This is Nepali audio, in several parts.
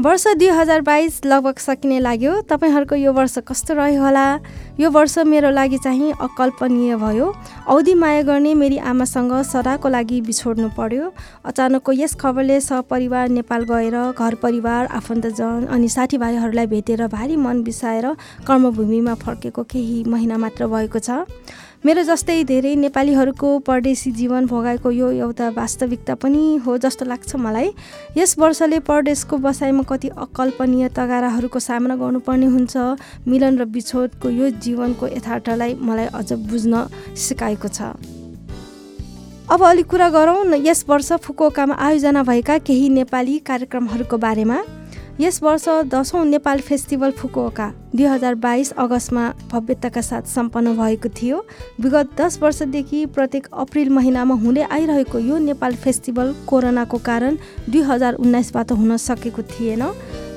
वर्ष दुई हजार बाइस लगभग सकिने लाग्यो। तपाईँहरूको यो वर्ष कस्तो रह्यो होला? यो वर्ष मेरो लागि चाहिँ अकल्पनीय भयो। औधी माया गर्ने मेरी आमासँग सदाको लागि बिछोड्नु पर्यो। अचानकको यस खबरले सपरिवार नेपाल गएर घर परिवार आफन्तजन अनि साथीभाइहरूलाई भेटेर भारी मन बिसाएर कर्मभूमिमा फर्केको केही महिना मात्र भएको छ। मेरो जस्तै धेरै नेपालीहरूको परदेशी जीवन भोगाएको यो एउटा वास्तविकता पनि हो जस्तो लाग्छ मलाई। यस वर्षले परदेशको बसाइमा कति अकल्पनीय तगाराहरूको सामना गर्नुपर्ने हुन्छ मिलन र बिछोडको यो जीवनको यथार्थलाई मलाई अझ बुझ्न सिकाएको छ। अब अलिक कुरा गरौँ न यस वर्ष फुकुओकामा आयोजना भएका केही नेपाली कार्यक्रमहरूको बारेमा। यस वर्ष दसौँ नेपाल फेस्टिभल फुकुओका दुई हजार बाइस अगस्तमा भव्यताका साथ सम्पन्न भएको थियो। विगत दस वर्षदेखि प्रत्येक अप्रिल महिनामा हुँदै आइरहेको यो नेपाल फेस्टिभल कोरोनाको कारण दुई हजार उन्नाइसबाट हुन सकेको थिएन।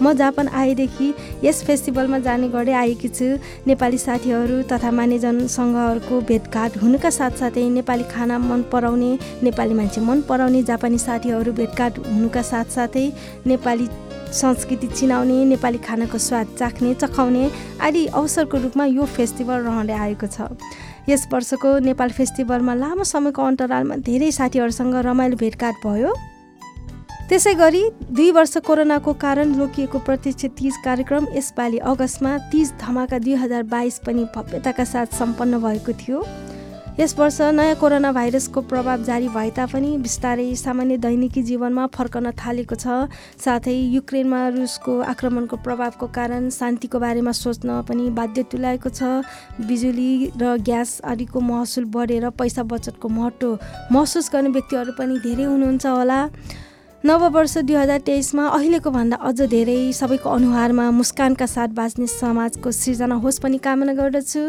म जापान आएदेखि यस फेस्टिभलमा जाने गर्दै आएकी छु। नेपाली साथीहरू तथा मान्यजनसँगहरूको भेटघाट हुनुका साथसाथै नेपाली खाना मन पराउने नेपाली मान्छे मन पराउने जापानी साथीहरू भेटघाट हुनुका साथसाथै नेपाली संस्कृति चिनाउने नेपाली खानाको स्वाद चाख्ने चखाउने आदि अवसरको रूपमा यो फेस्टिभल रहँदै आएको छ। यस वर्षको नेपाल फेस्टिभलमा लामो समयको अन्तरालमा धेरै साथीहरूसँग रमाइलो भेटघाट भयो। त्यसै गरी दुई वर्ष कोरोनाको कारण रोकिएको प्रत्यक्ष तिज कार्यक्रम यसपालि अगस्तमा तिज धमाका दुई हजार बाइस पनि भव्यताका साथ सम्पन्न भएको थियो। यस वर्ष नयाँ कोरोना भाइरसको प्रभाव जारी भए तापनि बिस्तारै सामान्य दैनिकी जीवनमा फर्कन थालेको छ। साथै युक्रेनमा रुसको आक्रमणको प्रभावको कारण शान्तिको बारेमा सोच्न पनि बाध्य तुल्याएको छ। बिजुली र ग्यास आदिको महसुल बढेर पैसा बचतको महत्त्व महसुस गर्ने व्यक्तिहरू पनि धेरै हुनुहुन्छ होला। नववर्ष दुई हजार तेइसमा अहिलेको भन्दा अझ धेरै सबैको अनुहारमा मुस्कानका साथ बाँच्ने समाजको सृजना होस् पनि कामना गर्दछु।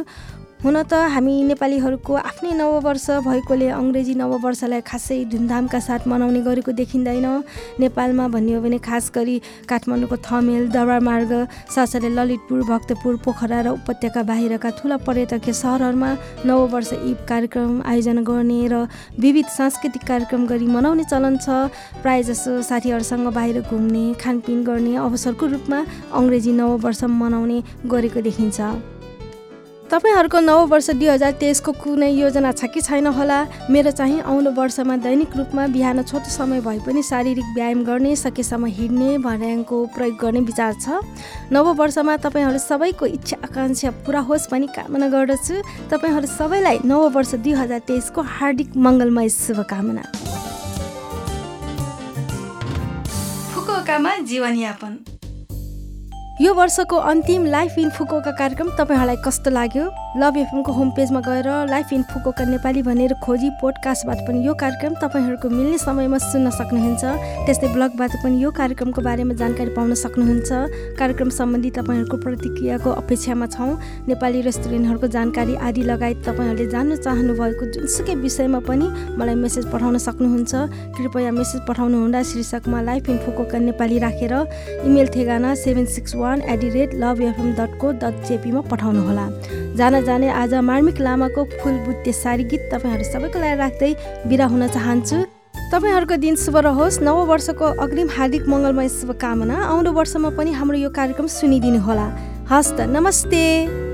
हुन त हामी नेपालीहरूको आफ्नै नववर्ष भएकोले अङ्ग्रेजी नववर्षलाई खासै धुमधामका साथ मनाउने गरेको देखिँदैन। नेपालमा भन्ने हो भने खास गरी काठमाडौँको थमेल दरबार मार्ग साथसाथै ललितपुर भक्तपुर पोखरा र उपत्यका बाहिरका ठुला पर्यटकीय सहरहरूमा नववर्ष इब कार्यक्रम आयोजना गर्ने र विविध सांस्कृतिक कार्यक्रम गरी मनाउने चलन छ। प्रायःजसो साथीहरूसँग बाहिर घुम्ने खानपिन गर्ने अवसरको रूपमा अङ्ग्रेजी नववर्ष मनाउने गरेको देखिन्छ। तपाईँहरूको नव वर्ष दुई हजार तेइसको कुनै योजना छ कि छैन होला? मेरो चाहिँ आउनु वर्षमा दैनिक रूपमा बिहान छोटो समय भए पनि शारीरिक व्यायाम गर्ने सकेसम्म हिँड्ने भर्याङको प्रयोग गर्ने विचार छ। नव वर्षमा तपाईँहरू सबैको इच्छा आकाङ्क्षा पुरा होस् भनी कामना गर्दछु। तपाईँहरू सबैलाई नव वर्ष दुई हजार तेइसको हार्दिक मङ्गलमय शुभकामना। फुकुओकामा जीवनयापन। यो वर्षको अन्तिम लाइफ इन फुकोका कार्यक्रम तपाईँहरूलाई कस्तो लाग्यो? लभ एफएमको होम पेजमा गएर लाइफ इन फुकोका नेपाली भनेर खोजी पोडकास्टबाट पनि यो कार्यक्रम तपाईँहरूको मिल्ने समयमा सुन्न सक्नुहुन्छ। त्यस्तै ब्लगबाट पनि यो कार्यक्रमको बारेमा जानकारी पाउन सक्नुहुन्छ। कार्यक्रम सम्बन्धी तपाईँहरूको प्रतिक्रियाको अपेक्षामा छौँ। नेपाली रेस्टुरेन्टहरूको जानकारी आदि लगायत तपाईँहरूले जान्न चाहनुभएको जुनसुकै विषयमा पनि मलाई मेसेज पठाउन सक्नुहुन्छ। कृपया मेसेज पठाउनु हुँदा शीर्षकमा लाइफ इन फुकोका नेपाली राखेर। इमेल ठेगाना seven six one at the rate love FM dot co dot जेपीमा पठाउनुहोला जान जाने आज मार्मिक लामाको फुल बुत्ते सारी गीत तपाईँहरू सबैको लागि राख्दै बिदा हुन चाहन्छु। तपाईँहरूको दिन शुभ रहोस्। नव वर्षको अग्रिम हार्दिक मङ्गलमय शुभकामना। आउँदो वर्षमा पनि हाम्रो यो कार्यक्रम सुनिदिनु होला। हस् त नमस्ते।